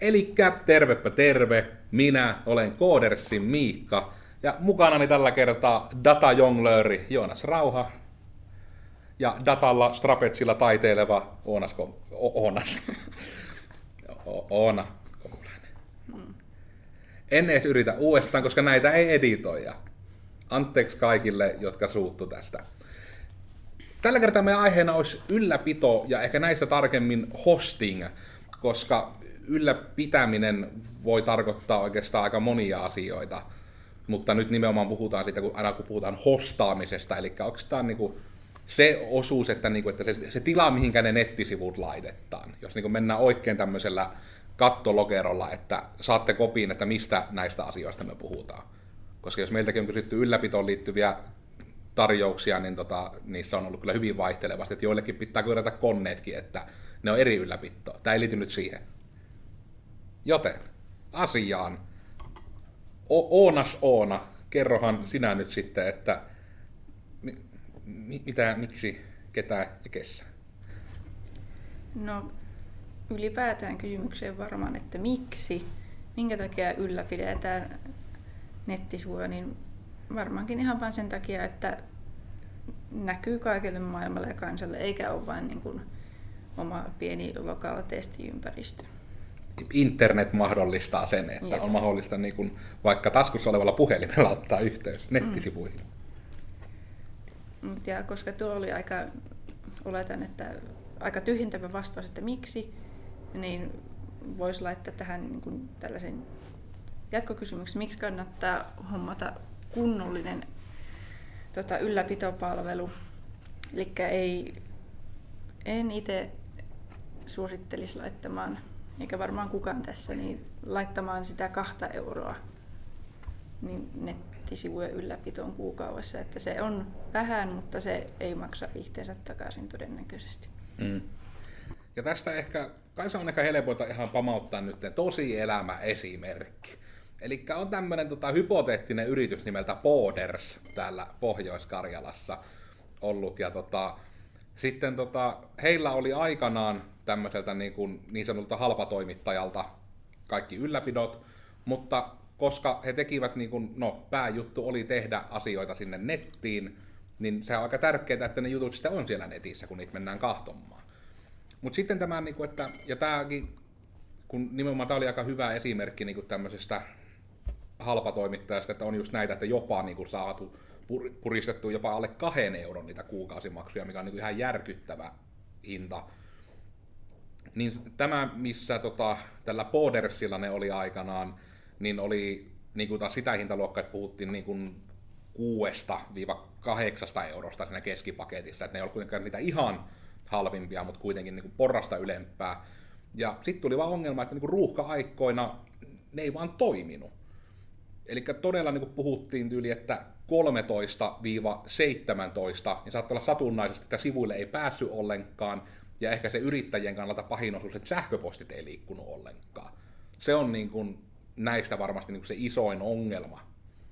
Elikkä tervepä terve, minä olen Koodersin Miikka ja mukanani tällä kertaa data jonglööri Joonas Rauha ja datalla strapetsilla taiteileva Oonas, Kom- o- Oonas. O- Oona. En edes yritä uudestaan, koska näitä ei editoida. Anteeksi kaikille, jotka suuttu tästä. Tällä kertaa meidän aiheena olisi ylläpito ja ehkä näistä tarkemmin hosting, koska ylläpitäminen voi tarkoittaa oikeastaan aika monia asioita. Mutta nyt nimenomaan puhutaan siitä, kun aina kun puhutaan hostaamisesta, eli onko tämä niinku se osuus, että, niinku, että se, se tila, mihinkä ne nettisivut laitetaan. Jos niinku mennään oikein tämmöisellä kattolokerolla, että saatte kopiin, että mistä näistä asioista me puhutaan. Koska jos meiltäkin on kysytty ylläpitoon liittyviä tarjouksia, niin tota, niissä on ollut kyllä hyvin vaihtelevasti. Että joillekin pitää kerätä koneetkin, että ne on eri ylläpitoa. Tämä ei liity nyt siihen. Joten asiaan. O- Oonas Oona, kerrohan sinä nyt sitten, että mi- mi- mitä, miksi, ketä ja kessä? No ylipäätään kysymykseen varmaan, että miksi, minkä takia ylläpidetään nettisivuja, niin varmaankin ihan vain sen takia, että näkyy kaikille maailmalle ja kansalle, eikä ole vain niin kuin oma pieni lokaala testiympäristö. Internet mahdollistaa sen, että Jep. on mahdollista niin kuin vaikka taskussa olevalla puhelimella ottaa yhteys nettisivuihin. Mut Ja koska tuo oli aika, oletan, että aika tyhjentävä vastaus, että miksi, niin voisi laittaa tähän niin kuin tällaisen jatkokysymyksen, miksi kannattaa hommata kunnollinen tota, ylläpitopalvelu. Eli ei, en itse suosittelisi laittamaan, eikä varmaan kukaan tässä, niin laittamaan sitä kahta euroa niin nettisivujen ylläpitoon kuukaudessa. Että se on vähän, mutta se ei maksa itseensä takaisin todennäköisesti. Mm. Ja tästä ehkä, kai se on ehkä helpointa ihan pamauttaa nyt tosi elämä esimerkki. Eli on tämmöinen tota, hypoteettinen yritys nimeltä Poders täällä Pohjois-Karjalassa ollut. Ja tota, sitten tota, heillä oli aikanaan tämmöiseltä niin, kuin, niin sanotulta halpatoimittajalta kaikki ylläpidot, mutta koska he tekivät, niin kuin, no pääjuttu oli tehdä asioita sinne nettiin, niin se on aika tärkeää, että ne jutut sitten on siellä netissä, kun niitä mennään kahtomaan. Mutta sitten tämä, niin kuin, että, ja tämäkin, kun nimenomaan tämä oli aika hyvä esimerkki niin kuin tämmöisestä halpatoimittajasta, että on just näitä, että jopa niin kuin saatu pur- puristettu jopa alle kahden euron niitä kuukausimaksuja, mikä on niin kuin ihan järkyttävä hinta. Niin tämä, missä tota, tällä Podersilla ne oli aikanaan, niin oli niin kuin taas sitä hintaluokkaa, että puhuttiin niin kuin 6-8 eurosta siinä keskipaketissa, että ne ei ollut kuitenkaan niitä ihan halvimpia, mutta kuitenkin niin kuin porrasta ylempää. Ja sitten tuli vaan ongelma, että niin kuin ruuhka-aikoina ne ei vaan toiminut. Eli todella niin kuin puhuttiin tyyli, että 13-17, niin saattoi olla satunnaisesti, että sivuille ei päässyt ollenkaan, ja ehkä se yrittäjien kannalta pahin osuus, että sähköpostit ei liikkunut ollenkaan. Se on niin kuin näistä varmasti niin kuin se isoin ongelma.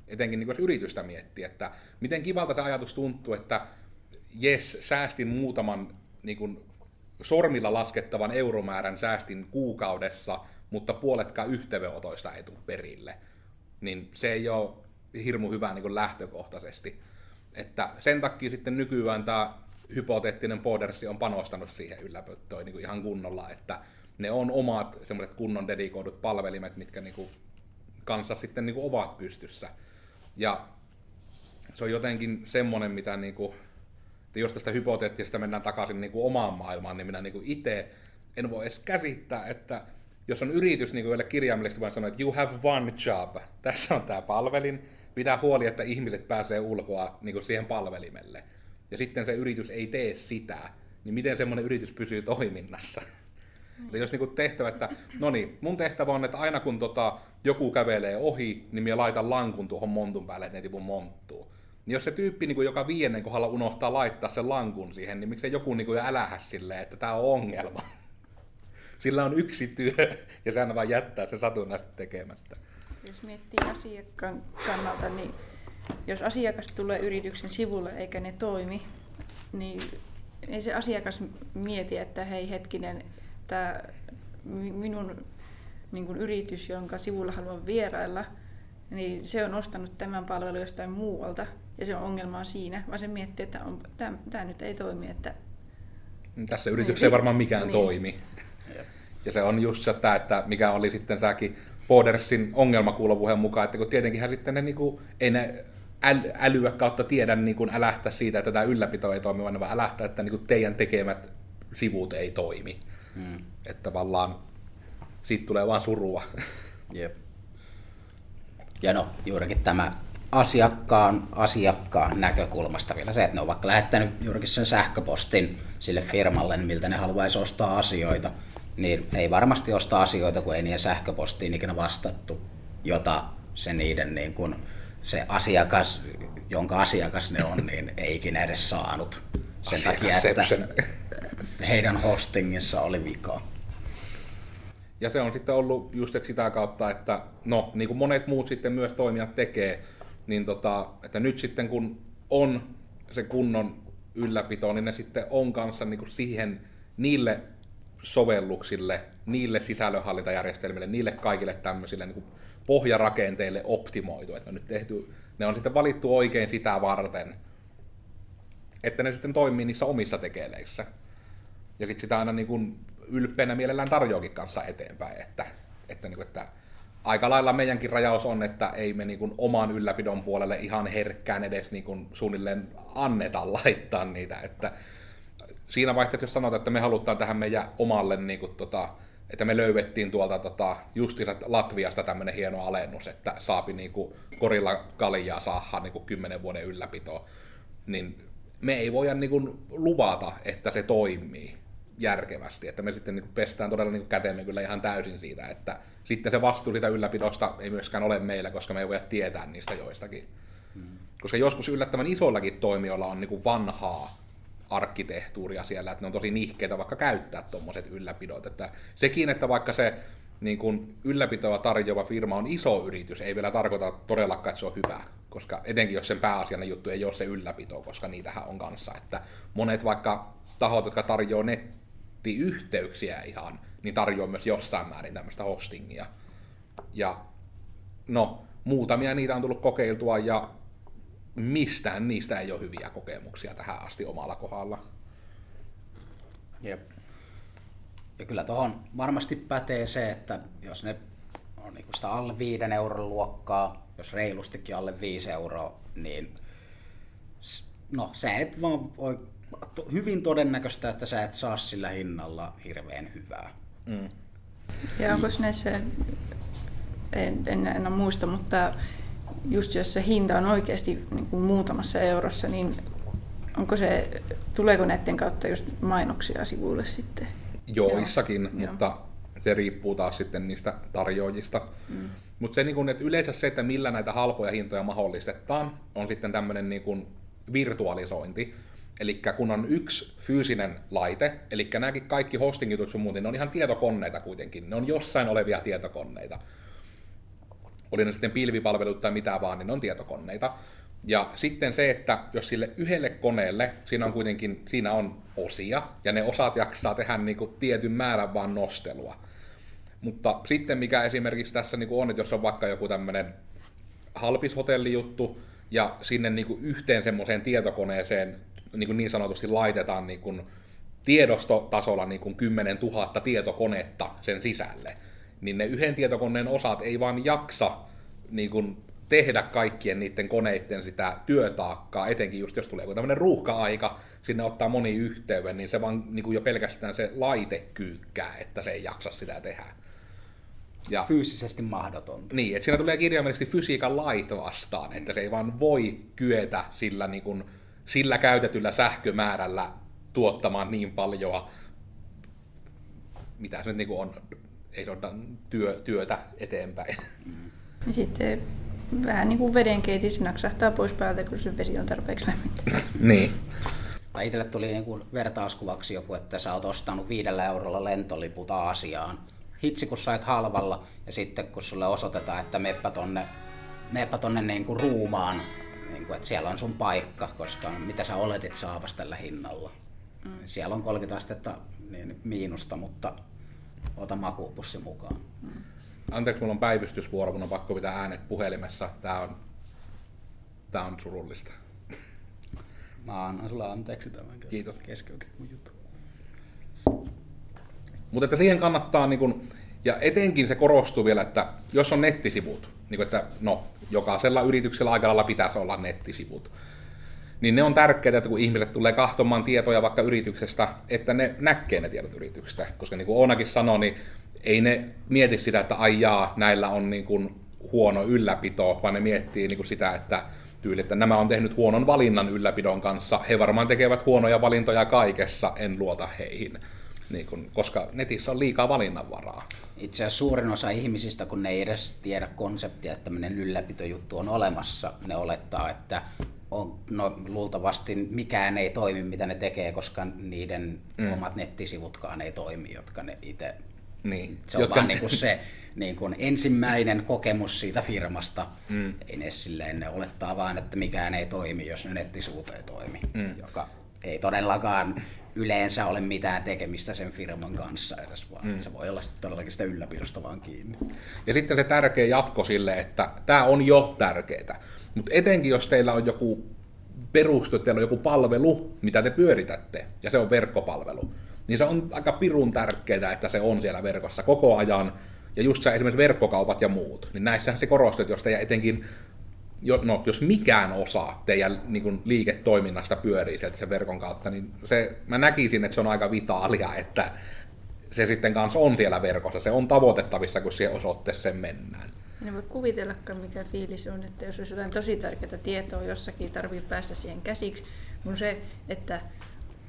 Etenkin niin kuin jos yritystä miettii, että miten kivalta se ajatus tuntuu, että jes, säästin muutaman niin kuin sormilla laskettavan euromäärän säästin kuukaudessa, mutta puoletkaan yhteydenotoista ei tule perille. Niin se ei ole hirmu hyvä niin lähtökohtaisesti. Että sen takia sitten nykyään tämä hypoteettinen Podersi on panostanut siihen ylläpitoon niin kuin ihan kunnolla, että ne on omat semmoiset kunnon dedikoidut palvelimet, mitkä niin kuin kanssa sitten niin kuin ovat pystyssä. Ja se on jotenkin semmoinen, mitä niin kuin, että jos tästä hypoteettisesta mennään takaisin niin kuin omaan maailmaan, niin minä niin kuin itse en voi edes käsittää, että jos on yritys, niin kuin kirjaimellisesti vaan sanoo, että you have one job, tässä on tämä palvelin, pidä huoli, että ihmiset pääsee ulkoa niin kuin siihen palvelimelle. Ja sitten se yritys ei tee sitä, niin miten semmoinen yritys pysyy toiminnassa? Eli jos niinku tehtävä, että no niin, mun tehtävä on, että aina kun tota, joku kävelee ohi, niin minä laitan lankun tuohon montun päälle, että ne tipu monttuun. Niin jos se tyyppi, niin joka viiennen kohdalla unohtaa laittaa sen lankun siihen, niin miksei joku niin jo älähä silleen, että tämä on ongelma. Sillä on yksi työ, ja se aina vaan jättää se satunnaisesti tekemättä. Jos miettii asiakkaan kannalta, niin jos asiakas tulee yrityksen sivulle eikä ne toimi, niin ei se asiakas mieti, että hei hetkinen, tämä minun niin kuin yritys, jonka sivulla haluan vierailla, niin se on ostanut tämän palvelun jostain muualta ja se on ongelma on siinä, vaan se miettii, että on, tämä, tämä nyt ei toimi. Että... Tässä yrityksessä niin, ei varmaan mikään niin. toimi. Ja se on just se, että mikä oli sitten säkin Podersin ongelmakuuluvuuden mukaan, että kun tietenkin sitten ne, niin kuin, ei ne äl- älyä kautta tiedä niin kuin älähtää siitä, että tämä ylläpito ei toimi, vaan älähtää, että niin kuin teidän tekemät sivut ei toimi. Hmm. Että tavallaan siitä tulee vaan surua. Jep. Ja no, juurikin tämä asiakkaan, asiakkaan näkökulmasta vielä se, että ne on vaikka lähettänyt juurikin sen sähköpostin sille firmalle, niin miltä ne haluaisi ostaa asioita, niin ei varmasti osta asioita, kun ei niiden sähköpostiin ikinä vastattu, jota se niiden niin kuin, se asiakas, jonka asiakas ne on, niin ei ikinä edes saanut. Sen takia, että heidän hostingissa oli vikaa. Ja se on sitten ollut just että sitä kautta, että no, niin kuin monet muut sitten myös toimijat tekee, niin tota, että nyt sitten kun on se kunnon ylläpito, niin ne sitten on kanssa niin kuin siihen niille sovelluksille, niille sisällönhallintajärjestelmille, niille kaikille tämmöisille niin kuin pohjarakenteille optimoitu. Että nyt tehty, ne on sitten valittu oikein sitä varten, että ne sitten toimii niissä omissa tekeleissä. Ja sitten sitä aina niin kuin ylpeänä mielellään tarjoakin kanssa eteenpäin, että, että, niin kuin, että aika lailla meidänkin rajaus on, että ei me niin kuin oman ylläpidon puolelle ihan herkkään edes niin kuin suunnilleen anneta laittaa niitä, että siinä vaiheessa, jos sanotaan, että me halutaan tähän meidän omalle, niin kuin, tota, että me löydettiin tuolta tota, justiinsa Latviasta tämmöinen hieno alennus, että saapi niin kuin, korilla kaljaa saada niin kuin, 10 vuoden ylläpitoa, niin me ei voida niin kuin, luvata, että se toimii järkevästi, että me sitten niin kuin, pestään todella niin kuin, kätemme kyllä ihan täysin siitä, että sitten se vastuu siitä ylläpidosta ei myöskään ole meillä, koska me ei voida tietää niistä joistakin. Hmm. Koska joskus yllättävän isoillakin toimijoilla on niin kuin vanhaa arkkitehtuuria siellä, että ne on tosi nihkeitä vaikka käyttää tuommoiset ylläpidot. Että sekin, että vaikka se niin kun ylläpitoa tarjoava firma on iso yritys, ei vielä tarkoita todellakaan, että se on hyvä. Koska etenkin jos sen pääasiallinen juttu ei ole se ylläpito, koska niitähän on kanssa. Että monet vaikka tahot, jotka tarjoaa nettiyhteyksiä ihan, niin tarjoaa myös jossain määrin tämmöistä hostingia. Ja no, muutamia niitä on tullut kokeiltua ja mistään niistä ei ole hyviä kokemuksia tähän asti omalla kohdalla. Jep. Ja kyllä tuohon varmasti pätee se, että jos ne on niinku sitä alle 5 euron luokkaa, jos reilustikin alle 5 euroa, niin no sä et vaan voi, hyvin todennäköistä, että sä et saa sillä hinnalla hirveän hyvää. Mm. Ja onko näissä, en, en, en muista, mutta just jos se hinta on oikeasti niin kuin muutamassa eurossa, niin onko se, tuleeko näiden kautta just mainoksia sivuille sitten? Joissakin, Joo. mutta Joo. se riippuu taas sitten niistä tarjoajista. Mm. Mutta se, niin kun, että yleensä se, että millä näitä halpoja hintoja mahdollistetaan, on sitten tämmöinen niin kun virtualisointi. Eli kun on yksi fyysinen laite, eli nämäkin kaikki hostingit sun muuten, ne on ihan tietokoneita kuitenkin, ne on jossain olevia tietokoneita oli ne sitten pilvipalvelut tai mitä vaan, niin ne on tietokoneita. Ja sitten se, että jos sille yhdelle koneelle, siinä on kuitenkin, siinä on osia, ja ne osat jaksaa tehdä niin kuin tietyn määrän vaan nostelua. Mutta sitten mikä esimerkiksi tässä niin kuin on, että jos on vaikka joku tämmöinen halpishotellijuttu, ja sinne niin kuin yhteen semmoiseen tietokoneeseen niin, kuin niin sanotusti laitetaan niin kuin tiedostotasolla niin kuin 10 000 tietokonetta sen sisälle, niin ne yhden tietokoneen osat ei vaan jaksa niin kuin, tehdä kaikkien niiden koneiden sitä työtaakkaa, etenkin just jos tulee joku tämmöinen ruuhka-aika, sinne ottaa moni yhteyden, niin se vaan niin kuin jo pelkästään se laite kyykkää, että se ei jaksa sitä tehdä. Ja, Fyysisesti mahdotonta. Niin, että siinä tulee kirjaimellisesti fysiikan lait vastaan, että se ei vaan voi kyetä sillä, niin kuin, sillä käytetyllä sähkömäärällä tuottamaan niin paljon, mitä se nyt niin kuin on ei saada työ, työtä eteenpäin. Ja sitten vähän niin kuin vedenkeitissä naksahtaa pois päältä, kun se vesi on tarpeeksi lämmintä. niin. Tai itselle tuli niin kuin vertauskuvaksi joku, että sä oot ostanut viidellä eurolla lentoliput Aasiaan. Hitsi, kun sait halvalla, ja sitten kun sulle osoitetaan, että meppä tonne, meppä tonne niin kuin ruumaan, niin kuin, että siellä on sun paikka, koska mitä sä oletit saavas tällä hinnalla. Mm. Siellä on 30 astetta niin miinusta, mutta ota makuupussi mukaan. anteeksi, mulla on päivystysvuoro, mun on pakko pitää äänet puhelimessa. Tää on, tää on surullista. Mä annan sulle anteeksi tämän. Kiitos. Keskeytit mun juttu. Mutta että siihen kannattaa, niin kun, ja etenkin se korostuu vielä, että jos on nettisivut, niin kun, että no, jokaisella yrityksellä aika lailla pitäisi olla nettisivut, niin ne on tärkeitä, että kun ihmiset tulee kahtomaan tietoja vaikka yrityksestä, että ne näkee ne tiedot yrityksestä. Koska niin kuin Oonakin sanoi, niin ei ne mieti sitä, että ai jaa, näillä on niin kuin huono ylläpito, vaan ne miettii niin kuin sitä, että tyyli, että nämä on tehnyt huonon valinnan ylläpidon kanssa. He varmaan tekevät huonoja valintoja kaikessa, en luota heihin. Niin kun, koska netissä on liikaa valinnanvaraa. Itse asiassa suurin osa ihmisistä, kun ne ei edes tiedä konseptia, että tämmöinen ylläpitojuttu on olemassa, ne olettaa, että on, no, luultavasti mikään ei toimi, mitä ne tekee, koska niiden mm. omat nettisivutkaan ei toimi, jotka ne itse... Niin. Se on jotka... vaan niin kuin se niin kuin ensimmäinen kokemus siitä firmasta. Mm. Ei ne silleen, ne olettaa vaan, että mikään ei toimi, jos ne nettisivut ei toimi, Mm. joka ei todellakaan yleensä ole mitään tekemistä sen firman kanssa edes, vaan Mm. se voi olla sitten todellakin sitä ylläpidosta vaan kiinni. Ja sitten se tärkeä jatko sille, että tämä on jo tärkeää. Mutta etenkin jos teillä on joku perustu, teillä on joku palvelu, mitä te pyöritätte, ja se on verkkopalvelu, niin se on aika pirun tärkeää, että se on siellä verkossa koko ajan. Ja just se esimerkiksi verkkokaupat ja muut, niin näissähän se korostuu, että jos teidän etenkin, no, jos mikään osa teidän niin kuin, liiketoiminnasta pyörii sieltä sen verkon kautta, niin se, mä näkisin, että se on aika vitaalia, että se sitten kanssa on siellä verkossa, se on tavoitettavissa, kun siihen osoitteeseen mennään. En voi kuvitellakaan, mikä fiilis on, että jos olisi jotain tosi tärkeää tietoa jossakin, tarvii päästä siihen käsiksi. Mun se, että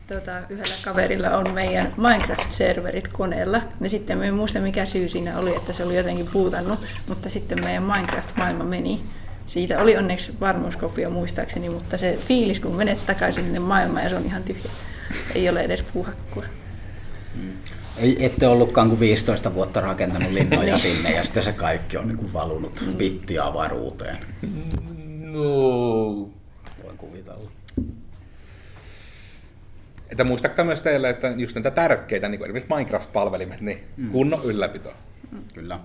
tota, yhdellä kaverilla on meidän Minecraft-serverit koneella, niin sitten en muista mikä syy siinä oli, että se oli jotenkin puutannut, mutta sitten meidän Minecraft-maailma meni. Siitä oli onneksi varmuuskopio muistaakseni, mutta se fiilis, kun menet takaisin sinne maailmaan ja se on ihan tyhjä. Ei ole edes puuhakkua. Ei, ette ollutkaan kuin 15 vuotta rakentanut linnoja sinne ja sitten se kaikki on niin kuin valunut bittiavaruuteen. No. Voin kuvitella. Että muistakaa myös teille, että just näitä tärkeitä, niin kuin esimerkiksi Minecraft-palvelimet, niin mm. kunnon ylläpito. Kyllä.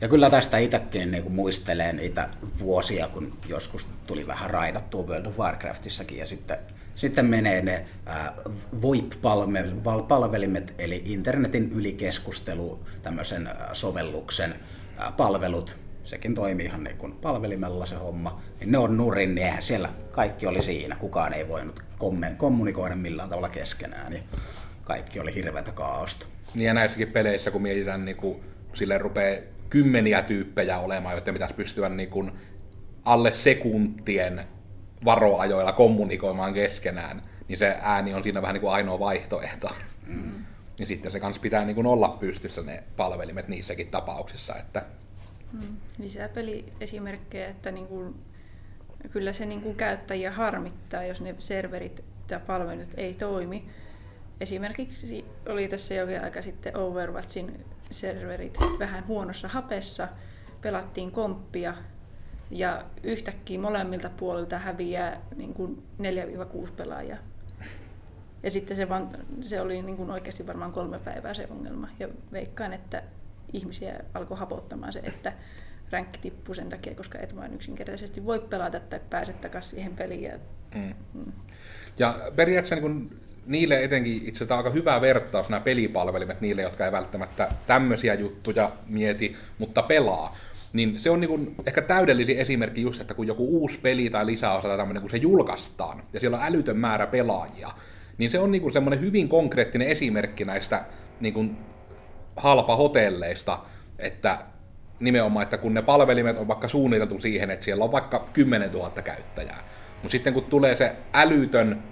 Ja kyllä tästä itsekin niin kuin muistelee niitä vuosia, kun joskus tuli vähän raidattua World of Warcraftissakin ja sitten, sitten menee ne VoIP-palvelimet, eli internetin ylikeskustelu, tämmöisen sovelluksen palvelut, sekin toimii ihan niin kuin palvelimella se homma, niin ne on nurin, niin eihän siellä kaikki oli siinä, kukaan ei voinut kommunikoida millään tavalla keskenään ja kaikki oli hirveätä kaaosta. Niin ja näissäkin peleissä, kun mietitään, niin kuin, sille rupeaa kymmeniä tyyppejä olemaan, joiden pitäisi pystyä niin kuin, alle sekuntien varoajoilla kommunikoimaan keskenään, niin se ääni on siinä vähän niin kuin ainoa vaihtoehto. Mm. niin sitten se kanssa pitää niin kuin olla pystyssä ne palvelimet niissäkin tapauksissa, että Mm. Lisää peliesimerkkejä, että niin kuin, kyllä se niin kuin käyttäjiä harmittaa, jos ne serverit ja palvelut ei toimi. Esimerkiksi oli tässä jokin aika sitten Overwatchin serverit vähän huonossa hapessa, pelattiin komppia ja yhtäkkiä molemmilta puolilta häviää niin kuin 4-6 pelaajaa. Ja sitten se, vaan, se oli niin kuin oikeasti varmaan kolme päivää se ongelma. Ja veikkaan, että ihmisiä alkoi hapottamaan se, että ränkki tippuu sen takia, koska et vain yksinkertaisesti voi pelata tai pääse takaisin siihen peliin. Ja, Mm. mm. Ja periaatteessa niin niille etenkin itse asiassa aika hyvä vertaus nämä pelipalvelimet niille, jotka ei välttämättä tämmöisiä juttuja mieti, mutta pelaa. Niin se on niin ehkä täydellisin esimerkki just, että kun joku uusi peli tai lisäosa tai tämmöinen, kun se julkaistaan ja siellä on älytön määrä pelaajia, niin se on niin semmoinen hyvin konkreettinen esimerkki näistä niin kun halpa hotelleista, että nimenomaan, että kun ne palvelimet on vaikka suunniteltu siihen, että siellä on vaikka 10 000 käyttäjää, mutta sitten kun tulee se älytön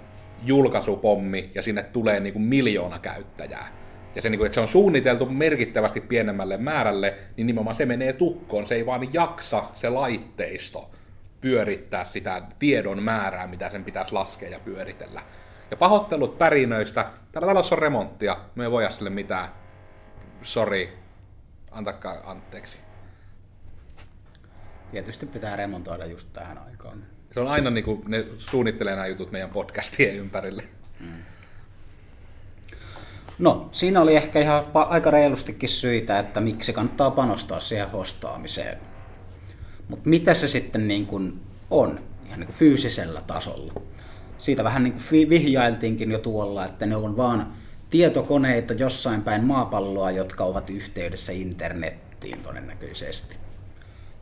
julkaisupommi ja sinne tulee niin kuin miljoona käyttäjää, ja se, niin kuin, että se on suunniteltu merkittävästi pienemmälle määrälle, niin nimenomaan se menee tukkoon. Se ei vaan jaksa se laitteisto pyörittää sitä tiedon määrää, mitä sen pitäisi laskea ja pyöritellä. Ja pahoittelut pärinöistä. Täällä talossa on remonttia. Me ei voida sille mitään. Sori. Antakaa anteeksi. Tietysti pitää remontoida just tähän aikaan. Se on aina niin kuin, ne suunnittelee nämä jutut meidän podcastien ympärille. No, siinä oli ehkä ihan aika reilustikin syitä, että miksi kannattaa panostaa siihen hostaamiseen. Mutta mitä se sitten niin kuin on ihan niin kuin fyysisellä tasolla? Siitä vähän niin kuin vihjailtiinkin jo tuolla, että ne on vaan tietokoneita jossain päin maapalloa, jotka ovat yhteydessä internettiin todennäköisesti.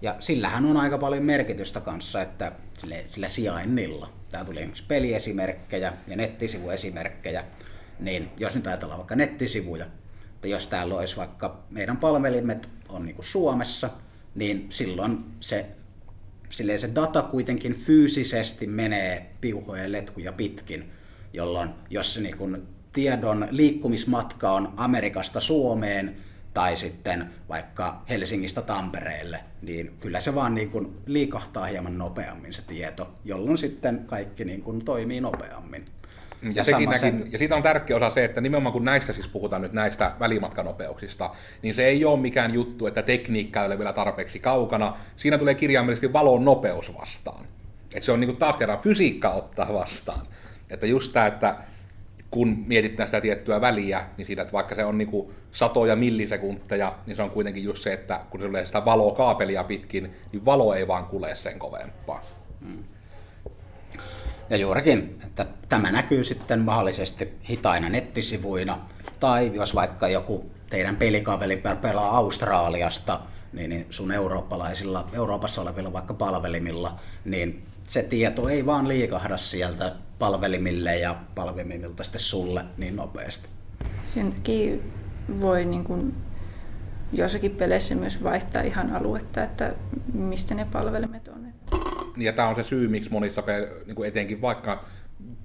Ja sillähän on aika paljon merkitystä kanssa, että sillä, sillä sijainnilla. Tää tuli esimerkiksi peliesimerkkejä ja nettisivuesimerkkejä. Niin jos nyt ajatellaan vaikka nettisivuja, että jos täällä olisi vaikka meidän palvelimet on niin Suomessa, niin silloin se, silleen se data kuitenkin fyysisesti menee piuhojen letkuja pitkin, jolloin jos se niin kuin tiedon liikkumismatka on Amerikasta Suomeen tai sitten vaikka Helsingistä Tampereelle, niin kyllä se vaan niin kuin liikahtaa hieman nopeammin se tieto, jolloin sitten kaikki niin kuin toimii nopeammin. Ja, ja, sekin näkin, ja siitä on tärkeä osa se, että nimenomaan kun näistä siis puhutaan nyt näistä välimatkanopeuksista, niin se ei ole mikään juttu, että tekniikka ei ole vielä tarpeeksi kaukana. Siinä tulee kirjaimellisesti valon nopeus vastaan. Että se on niin kuin taas kerran fysiikka ottaa vastaan. Että just tämä, että kun mietitään sitä tiettyä väliä, niin siitä, että vaikka se on niin kuin satoja millisekunteja, niin se on kuitenkin just se, että kun se tulee sitä valokaapelia pitkin, niin valo ei vaan kule sen kovempaa. Hmm. Ja juurikin, että tämä näkyy sitten mahdollisesti hitaina nettisivuina, tai jos vaikka joku teidän pelikaveli pelaa Australiasta, niin, niin sun eurooppalaisilla, Euroopassa olevilla vaikka palvelimilla, niin se tieto ei vaan liikahda sieltä palvelimille ja palvelimilta sitten sulle niin nopeasti. Sen takia voi niin kuin jossakin peleissä myös vaihtaa ihan aluetta, että mistä ne palvelimet on. Ja tämä on se syy, miksi monissa, niin kuin etenkin vaikka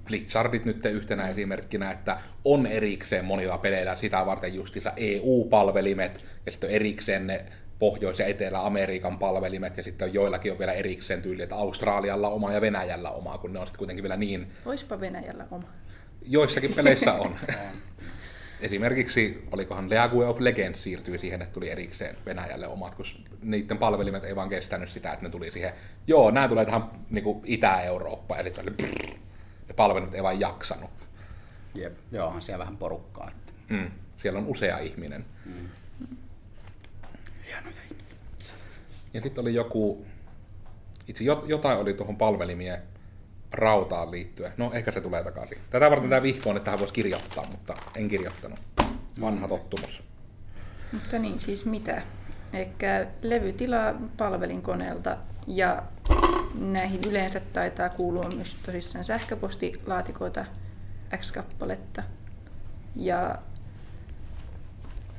Blitzardit nyt yhtenä esimerkkinä, että on erikseen monilla peleillä sitä varten justissa EU-palvelimet ja sitten erikseen ne Pohjois- ja Etelä-Amerikan palvelimet, ja sitten joillakin on vielä erikseen tyyli, että Australialla oma ja Venäjällä oma, kun ne on sitten kuitenkin vielä niin... Oispa Venäjällä oma. Joissakin peleissä on. Esimerkiksi, olikohan League of Legends siirtyi siihen, että tuli erikseen Venäjälle omat, kun niiden palvelimet ei vaan kestänyt sitä, että ne tuli siihen, joo, nämä tulee tähän niin kuin Itä-Eurooppaan, ja sitten ne palvelimet ei vaan jaksanut. Jep, joo, on siellä vähän porukkaa. Että... Mm, siellä on usea ihminen. Mm. Ja sitten oli joku, itse jotain oli tuohon palvelimien rautaan liittyen. No, ehkä se tulee takaisin. Tätä varten tämä vihko on, että tähän voisi kirjoittaa, mutta en kirjoittanut. Vanha tottumus. Mutta niin, siis mitä? Ehkä levytila palvelinkoneelta ja näihin yleensä taitaa kuulua myös tosissaan sähköpostilaatikoita X kappaletta. Ja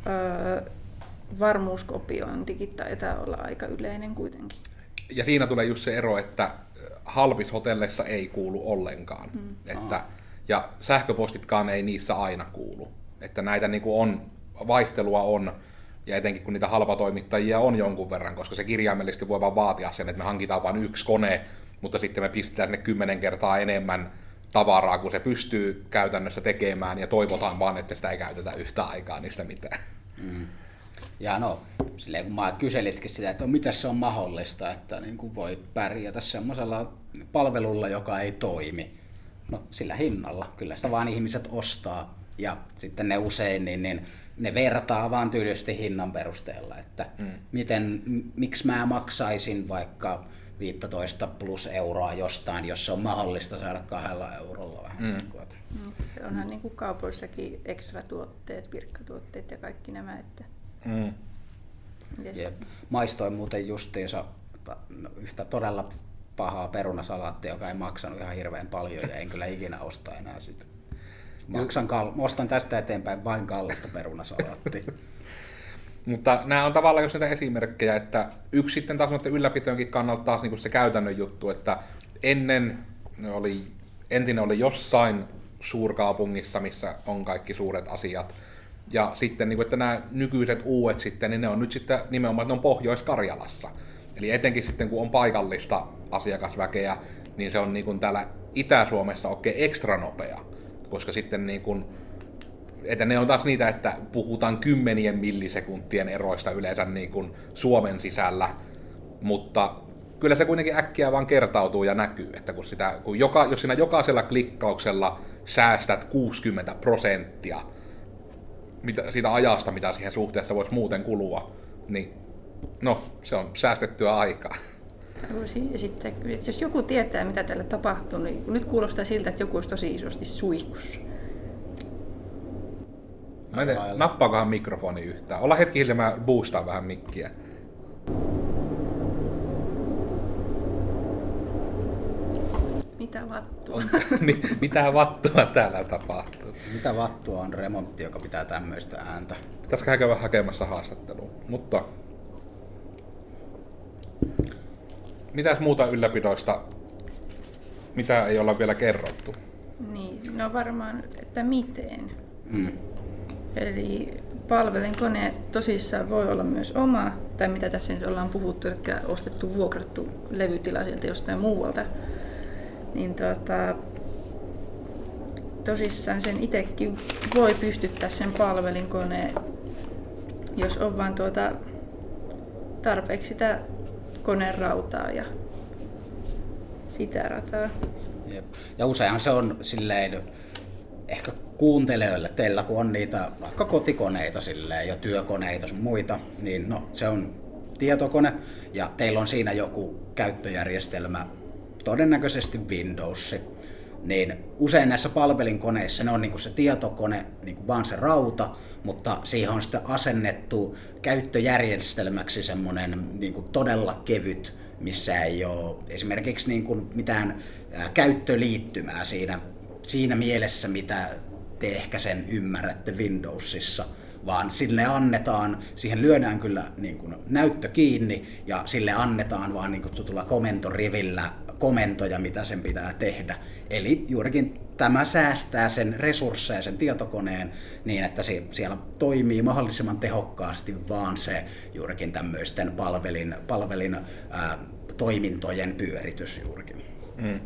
öö, varmuuskopiointikin taitaa olla aika yleinen kuitenkin. Ja siinä tulee just se ero, että halpishotelleissa ei kuulu ollenkaan. Mm. Että, ja sähköpostitkaan ei niissä aina kuulu. Että näitä niin kuin on, vaihtelua on, ja etenkin kun niitä halpatoimittajia on jonkun verran, koska se kirjaimellisesti voi vaan vaatia sen, että me hankitaan vain yksi kone, mutta sitten me pistetään sinne kymmenen kertaa enemmän tavaraa, kun se pystyy käytännössä tekemään, ja toivotaan vaan, että sitä ei käytetä yhtä aikaa niistä mitään. Mm. Ja no, silleen kun mä kyselitkin sitä, että mitä se on mahdollista, että niin kuin voi pärjätä semmoisella palvelulla, joka ei toimi. No sillä hinnalla. Kyllä sitä vaan ihmiset ostaa. Ja sitten ne usein, niin, niin ne vertaa vaan tyylisesti hinnan perusteella, että mm. miten, miksi mä maksaisin vaikka 15 plus euroa jostain, jos se on mahdollista saada kahdella eurolla vähän. Mm. Mm. Onhan niin kuin kaupoissakin ekstra tuotteet, pirkkatuotteet ja kaikki nämä, että Mm. Yes. Maistoin muuten justiinsa no, yhtä todella pahaa perunasalaattia, joka ei maksanut ihan hirveän paljon ja en kyllä ikinä osta enää sitä. Maksan kal- ostan tästä eteenpäin vain kallista perunasalaattia. Mutta nämä on tavallaan jos näitä esimerkkejä, että yksi sitten taas noiden ylläpitojenkin kannalta taas niin se käytännön juttu, että ennen ne oli, entinen oli jossain suurkaupungissa, missä on kaikki suuret asiat, ja sitten, niin kuin, että nämä nykyiset uudet sitten, niin ne on nyt sitten nimenomaan, ne on Pohjois-Karjalassa. Eli etenkin sitten, kun on paikallista asiakasväkeä, niin se on niin kuin täällä Itä-Suomessa oikein ekstra nopea. Koska sitten niin kuin, että ne on taas niitä, että puhutaan kymmenien millisekuntien eroista yleensä niin kuin Suomen sisällä, mutta kyllä se kuitenkin äkkiä vaan kertautuu ja näkyy, että kun sitä, kun joka, jos jokaisella klikkauksella säästät 60 prosenttia, mitä, siitä ajasta, mitä siihen suhteessa voisi muuten kulua, niin no, se on säästettyä aikaa. Esittää, että jos joku tietää, mitä tällä tapahtuu, niin nyt kuulostaa siltä, että joku olisi tosi isosti suihkussa. Mä en tiedä, nappaakohan mikrofoni yhtään. Olla hetki hiljaa, mä boostaan vähän mikkiä. Mitä vattua? niin, mitä vattua täällä tapahtuu? Mitä vattua on remontti, joka pitää tämmöistä ääntä? Pitäisikö käydä hakemassa haastattelua? Mutta mitäs muuta ylläpidoista, mitä ei olla vielä kerrottu? Niin, no varmaan, että miten. Mm. Eli palvelinkone tosissaan voi olla myös oma, tai mitä tässä nyt ollaan puhuttu, eli ostettu, vuokrattu levytila sieltä jostain muualta. Niin tota, tosissaan sen itsekin voi pystyttää sen palvelinkoneen, jos on vain tuota tarpeeksi sitä koneen rautaa ja sitä rataa. Jep. Ja useinhan se on silleen, ehkä kuuntelijoille, teillä kun on niitä vaikka kotikoneita silleen, ja työkoneita sun muita, niin no, se on tietokone ja teillä on siinä joku käyttöjärjestelmä, todennäköisesti Windows, niin usein näissä palvelinkoneissa ne on niin se tietokone, niin vaan se rauta, mutta siihen on sitten asennettu käyttöjärjestelmäksi semmoinen niin todella kevyt, missä ei ole esimerkiksi niin kuin mitään käyttöliittymää siinä, siinä mielessä, mitä te ehkä sen ymmärrätte Windowsissa, vaan sille annetaan, siihen lyödään kyllä niin kuin näyttö kiinni ja sille annetaan vaan niin kutsutulla komentorivillä komentoja, mitä sen pitää tehdä. Eli juurikin tämä säästää sen resursseja, sen tietokoneen, niin että se siellä toimii mahdollisimman tehokkaasti vaan se juurikin tämmöisten palvelin, palvelin ää, toimintojen pyöritys juurikin. Mm.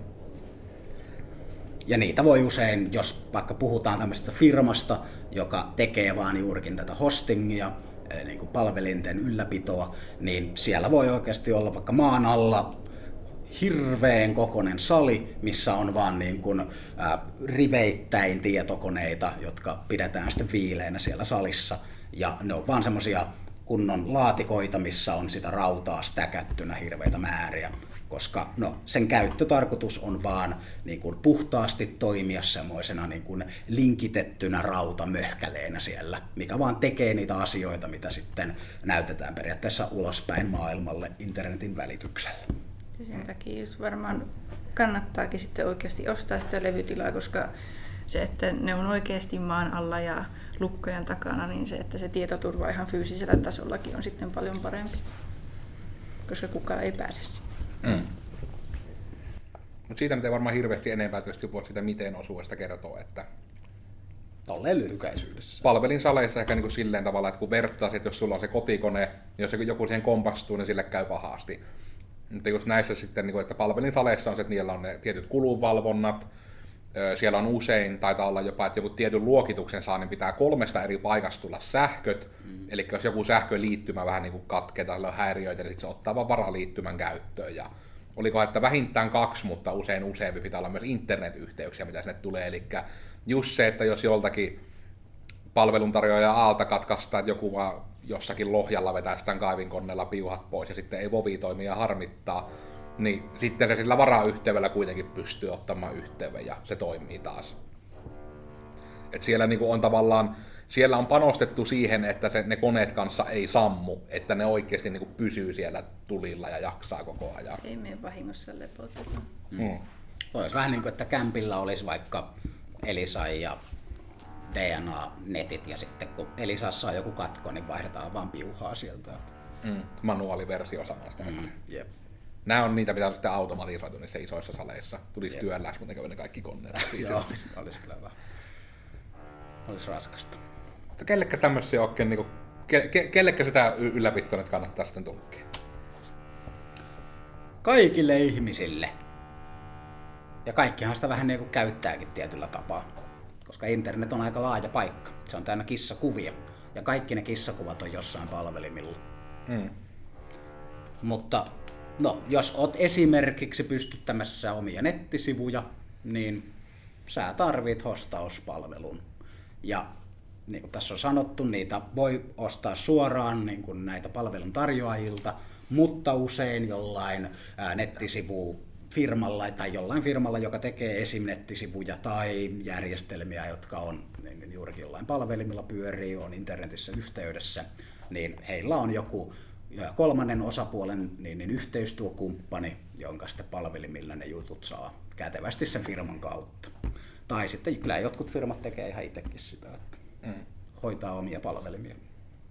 Ja niitä voi usein, jos vaikka puhutaan tämmöisestä firmasta, joka tekee vaan juurikin tätä hostingia, eli niin kuin palvelinten ylläpitoa, niin siellä voi oikeasti olla vaikka maan alla hirveän kokonen sali, missä on vaan niin kuin, riveittäin tietokoneita, jotka pidetään sitten viileinä siellä salissa. Ja ne on vaan semmoisia kunnon laatikoita, missä on sitä rautaa stäkättynä hirveitä määriä, koska no, sen käyttötarkoitus on vaan niin kuin, puhtaasti toimia semmoisena niin kuin, linkitettynä rautamöhkäleenä siellä, mikä vaan tekee niitä asioita, mitä sitten näytetään periaatteessa ulospäin maailmalle internetin välityksellä. Ja sen takia just varmaan kannattaakin sitten oikeasti ostaa sitä levytilaa, koska se, että ne on oikeasti maan alla ja lukkojen takana, niin se, että se tietoturva ihan fyysisellä tasollakin on sitten paljon parempi, koska kukaan ei pääse sinne. Mm. Mutta siitä nyt ei varmaan hirveästi enempää tietysti voi sitä miten osuudesta kertoa, että Tolleen lyhykäisyydessä. Palvelin saleissa ehkä niin kuin silleen tavalla, että kun vertaisit, että jos sulla on se kotikone, niin jos joku siihen kompastuu, niin sille käy pahasti. Mutta just näissä sitten, niin kuin, että palvelin saleissa on se, että niillä on ne tietyt kulunvalvonnat, siellä on usein, taitaa olla jopa, että joku tietyn luokituksen saa, niin pitää kolmesta eri paikasta tulla sähköt. Mm. Eli jos joku sähköliittymä vähän niin kuin katkeaa, tai on häiriöitä, niin se ottaa vaan varaliittymän käyttöön. Ja oliko, että vähintään kaksi, mutta usein useampi pitää olla myös internetyhteyksiä, mitä sinne tulee. Eli just se, että jos joltakin palveluntarjoaja alta katkaistaan, että joku vaan jossakin lohjalla vetää sitä kaivinkoneella piuhat pois ja sitten ei vovi toimia harmittaa, niin sitten se sillä varayhteydellä kuitenkin pystyy ottamaan yhteyden ja se toimii taas. Et siellä niinku on tavallaan, siellä on panostettu siihen, että se, ne koneet kanssa ei sammu, että ne oikeasti niinku pysyy siellä tulilla ja jaksaa koko ajan. Ei mene vahingossa lepoteta. Mm. Olisi vähän niin kuin, että kämpillä olisi vaikka Elisa ja DNA-netit ja sitten kun Elisassa on joku katko, niin vaihdetaan vaan piuhaa sieltä. Mm, manuaaliversio samasta. Mm, yep. Nämä on niitä, mitä on sitten automatisoitu niissä isoissa saleissa. Tulisi työlläs, mutta ne kaikki koneet. Joo, olisi, olisi kyllä vähän. Olisi raskasta. Mutta kellekä tämmöisiä oikein, niin kuin, ke, ke, kellekä sitä ylläpitoa nyt kannattaa sitten tunkkea? Kaikille ihmisille. Ja kaikkihan sitä vähän niin kuin käyttääkin tietyllä tapaa. Koska internet on aika laaja paikka. Se on täynnä kissakuvia. Ja kaikki ne kissakuvat on jossain palvelimilla. Mm. Mutta No, jos oot esimerkiksi pystyttämässä omia nettisivuja, niin sä tarvit hostauspalvelun. Ja niin kuin tässä on sanottu, niitä voi ostaa suoraan niin kuin näitä palveluntarjoajilta, mutta usein jollain nettisivu firmalla tai jollain firmalla, joka tekee esim. nettisivuja tai järjestelmiä, jotka on niin, niin juurikin jollain palvelimilla pyörii, on internetissä yhteydessä, niin heillä on joku kolmannen osapuolen niin, niin yhteistyökumppani, jonka sitten palvelimilla ne jutut saa kätevästi sen firman kautta. Tai sitten kyllä jotkut firmat tekee ihan itsekin sitä, että mm. hoitaa omia palvelimia,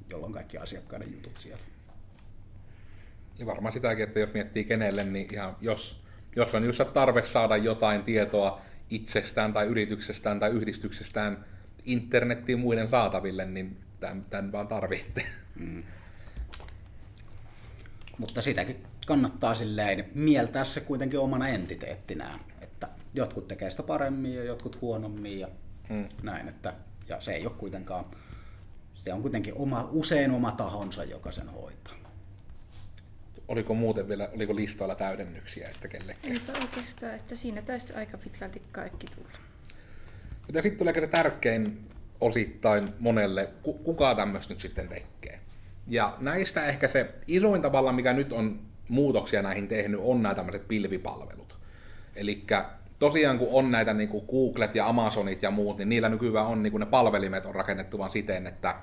jolloin kaikki asiakkaiden jutut siellä. Ja varmaan sitäkin, että jos miettii kenelle, niin ihan jos, jos on just tarve saada jotain tietoa itsestään tai yrityksestään tai yhdistyksestään internettiin muiden saataville, niin tämän, tämän vaan tarvitte. Mm. Mutta sitäkin kannattaa silleen mieltää se kuitenkin omana entiteettinään. Että jotkut tekee sitä paremmin ja jotkut huonommin ja mm. näin. Että, ja se ei ole kuitenkaan, se on kuitenkin oma, usein oma tahonsa, joka sen hoitaa. Oliko muuten vielä, oliko listoilla täydennyksiä, että kellekään? Eipä oikeastaan, että siinä taisi aika pitkälti kaikki tulla. Ja sitten tulee se tärkein osittain monelle, kuka tämmöistä nyt sitten tekee. Ja näistä ehkä se isoin tavalla, mikä nyt on muutoksia näihin tehnyt, on nämä tämmöiset pilvipalvelut. Eli tosiaan kun on näitä niin kuin Googlet ja Amazonit ja muut, niin niillä nykyään on niin kuin ne palvelimet on rakennettu vaan siten, että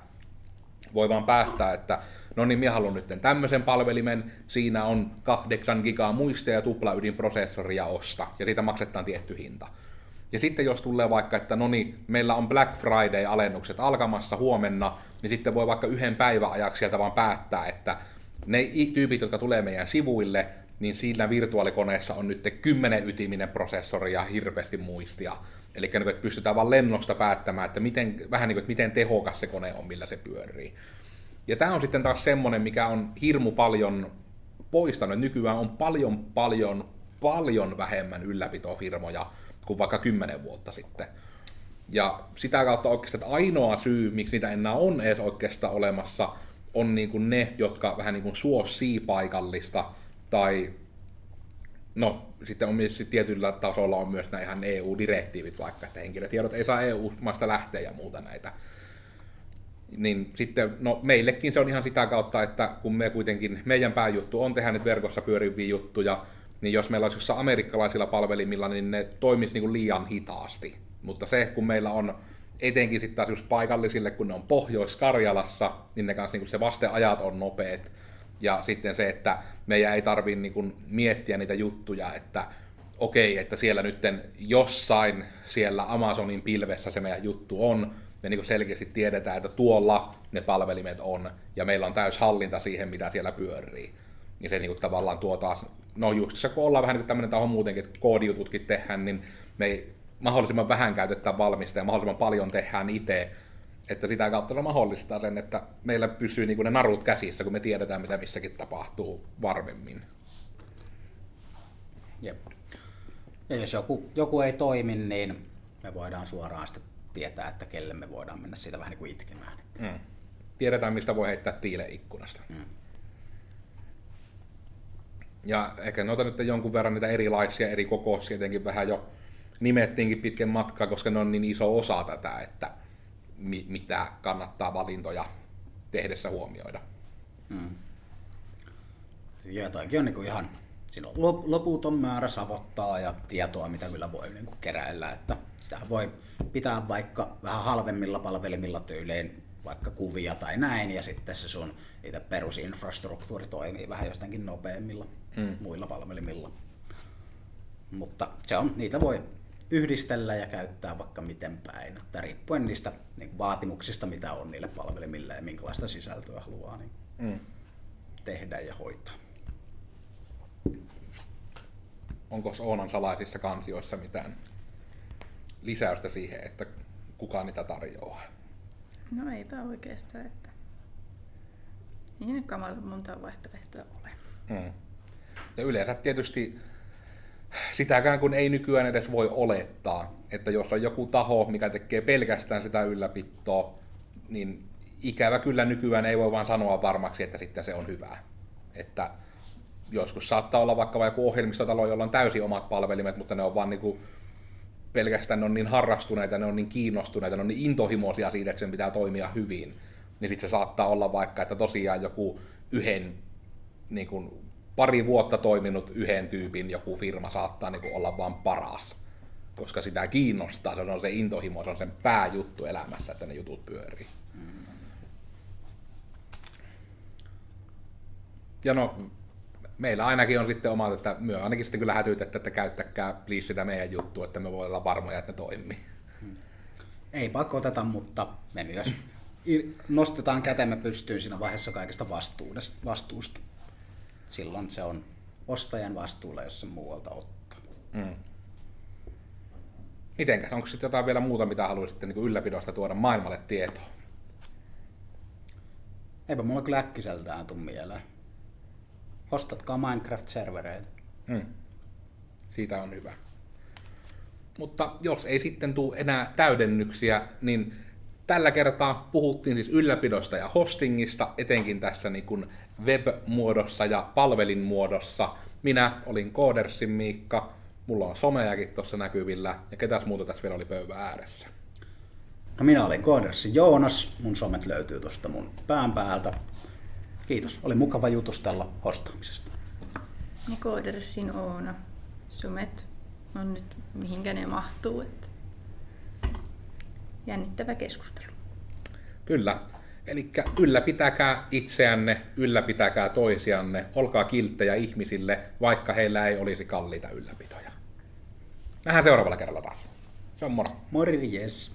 voi vaan päättää, että no niin, minä haluan nyt tämmöisen palvelimen, siinä on 8 gigaa muistia ja tupla ydinprosessoria osta, ja siitä maksetaan tietty hinta. Ja sitten jos tulee vaikka, että no niin, meillä on Black Friday-alennukset alkamassa huomenna, niin sitten voi vaikka yhden päivän ajaksi sieltä vaan päättää, että ne tyypit, jotka tulee meidän sivuille, niin siinä virtuaalikoneessa on nyt 10 ytiminen prosessori ja hirveästi muistia. Eli niin että pystytään vaan lennosta päättämään, että miten, vähän niin kuin, että miten tehokas se kone on, millä se pyörii. Ja tämä on sitten taas semmoinen, mikä on hirmu paljon poistanut. Nykyään on paljon, paljon, paljon vähemmän ylläpitofirmoja kuin vaikka 10 vuotta sitten. Ja sitä kautta oikeastaan ainoa syy, miksi niitä enää on edes oikeastaan olemassa, on niin kuin ne, jotka vähän niin kuin suosii paikallista, tai no, sitten on myös tietyllä tasolla on myös nämä ihan EU-direktiivit vaikka, että henkilötiedot ei saa EU-maasta lähteä ja muuta näitä. Niin sitten, no meillekin se on ihan sitä kautta, että kun me kuitenkin, meidän pääjuttu on tehdä nyt verkossa pyöriviä juttuja, niin jos meillä olisi jossain amerikkalaisilla palvelimilla, niin ne toimisi niin kuin liian hitaasti. Mutta se, kun meillä on etenkin sitten taas just paikallisille, kun ne on Pohjois-Karjalassa, niin ne kanssa niin se vasteajat on nopeat. Ja sitten se, että meidän ei tarvitse niin miettiä niitä juttuja, että okei, että siellä nytten jossain siellä Amazonin pilvessä se meidän juttu on, me niin selkeästi tiedetään, että tuolla ne palvelimet on, ja meillä on täys hallinta siihen, mitä siellä pyörii. Ja se niin kuin tavallaan tuo taas, no just kun ollaan vähän niin kuin tämmöinen taho muutenkin, että koodijututkin tehdään, niin me ei mahdollisimman vähän käytetään valmista ja mahdollisimman paljon tehdään itse, että sitä kautta se mahdollistaa sen, että meillä pysyy niin kuin ne narut käsissä, kun me tiedetään, mitä missäkin tapahtuu varmemmin. Jep. Ja jos joku, joku ei toimi, niin me voidaan suoraan sitten tietää, että kelle me voidaan mennä siitä vähän niin kuin itkemään. Mm. Tiedetään, mistä voi heittää tiile ikkunasta. Mm. Ja ehkä noita nyt jonkun verran niitä erilaisia eri kokoisia, jotenkin vähän jo nimettiinkin pitkän matkaa, koska ne on niin iso osa tätä, että mi- mitä kannattaa valintoja tehdessä huomioida. Mm. Ja toikin on niin kuin ihan, siinä on loputon määrä savottaa ja tietoa, mitä kyllä voi niin kuin keräillä, että sitä voi pitää vaikka vähän halvemmilla palvelimilla tyyliin vaikka kuvia tai näin, ja sitten se sun itse perusinfrastruktuuri toimii vähän jostakin nopeammilla mm. muilla palvelimilla. Mutta se on, niitä voi yhdistellä ja käyttää vaikka miten päin, että riippuen niistä niin vaatimuksista, mitä on niille palvelimille ja minkälaista sisältöä haluaa niin mm. tehdä ja hoitaa. Onko Oonan salaisissa kansioissa mitään lisäystä siihen, että kuka niitä tarjoaa? No eipä oikeastaan, että ei nyt monta vaihtoehtoa ole. Mm. Ja yleensä tietysti sitäkään kun ei nykyään edes voi olettaa, että jos on joku taho, mikä tekee pelkästään sitä ylläpitoa, niin ikävä kyllä nykyään ei voi vaan sanoa varmaksi, että sitten se on hyvää. Että joskus saattaa olla vaikka joku ohjelmistotalo, jolla on täysin omat palvelimet, mutta ne on vaan niin kuin pelkästään ne on niin harrastuneita, ne on niin kiinnostuneita, ne on niin intohimoisia siitä, että sen pitää toimia hyvin, niin sitten se saattaa olla vaikka, että tosiaan joku yhden niin kuin, pari vuotta toiminut yhden tyypin joku firma saattaa niin kuin, olla vaan paras, koska sitä kiinnostaa, se on se intohimo, se on sen pääjuttu elämässä, että ne jutut pyörii. Ja no, meillä ainakin on sitten omat, että me ainakin sitten kyllä hätytettä, että käyttäkää please sitä meidän juttua, että me voi olla varmoja, että ne toimii. Ei pakoteta, mutta me myös nostetaan kätemme pystyyn siinä vaiheessa kaikesta vastuusta. Silloin se on ostajan vastuulla, jos se muualta ottaa. Mm. Mitenkäs? Onko sitten jotain vielä muuta, mitä haluaisitte niin ylläpidosta tuoda maailmalle tietoa? Eipä mulla kyllä äkkiseltään tule mieleen. Ostatkaa Minecraft-servereitä. Mm. Siitä on hyvä. Mutta jos ei sitten tule enää täydennyksiä, niin tällä kertaa puhuttiin siis ylläpidosta ja hostingista, etenkin tässä niin kuin web-muodossa ja palvelin muodossa. Minä olin Koodersin Miikka, mulla on somejakin tuossa näkyvillä, ja ketäs muuta tässä vielä oli pöydän ääressä? No minä olin Koodersin Joonas, mun somet löytyy tuosta mun pään päältä. Kiitos, oli mukava jutustella hostaamisesta. Ja Koodersin Oona, somet on nyt mihinkä ne mahtuu. Että jännittävä keskustelu. Kyllä. Eli ylläpitäkää itseänne, ylläpitäkää toisianne, olkaa kilttejä ihmisille, vaikka heillä ei olisi kalliita ylläpitoja. Nähdään seuraavalla kerralla taas. Se on moro. Morjes.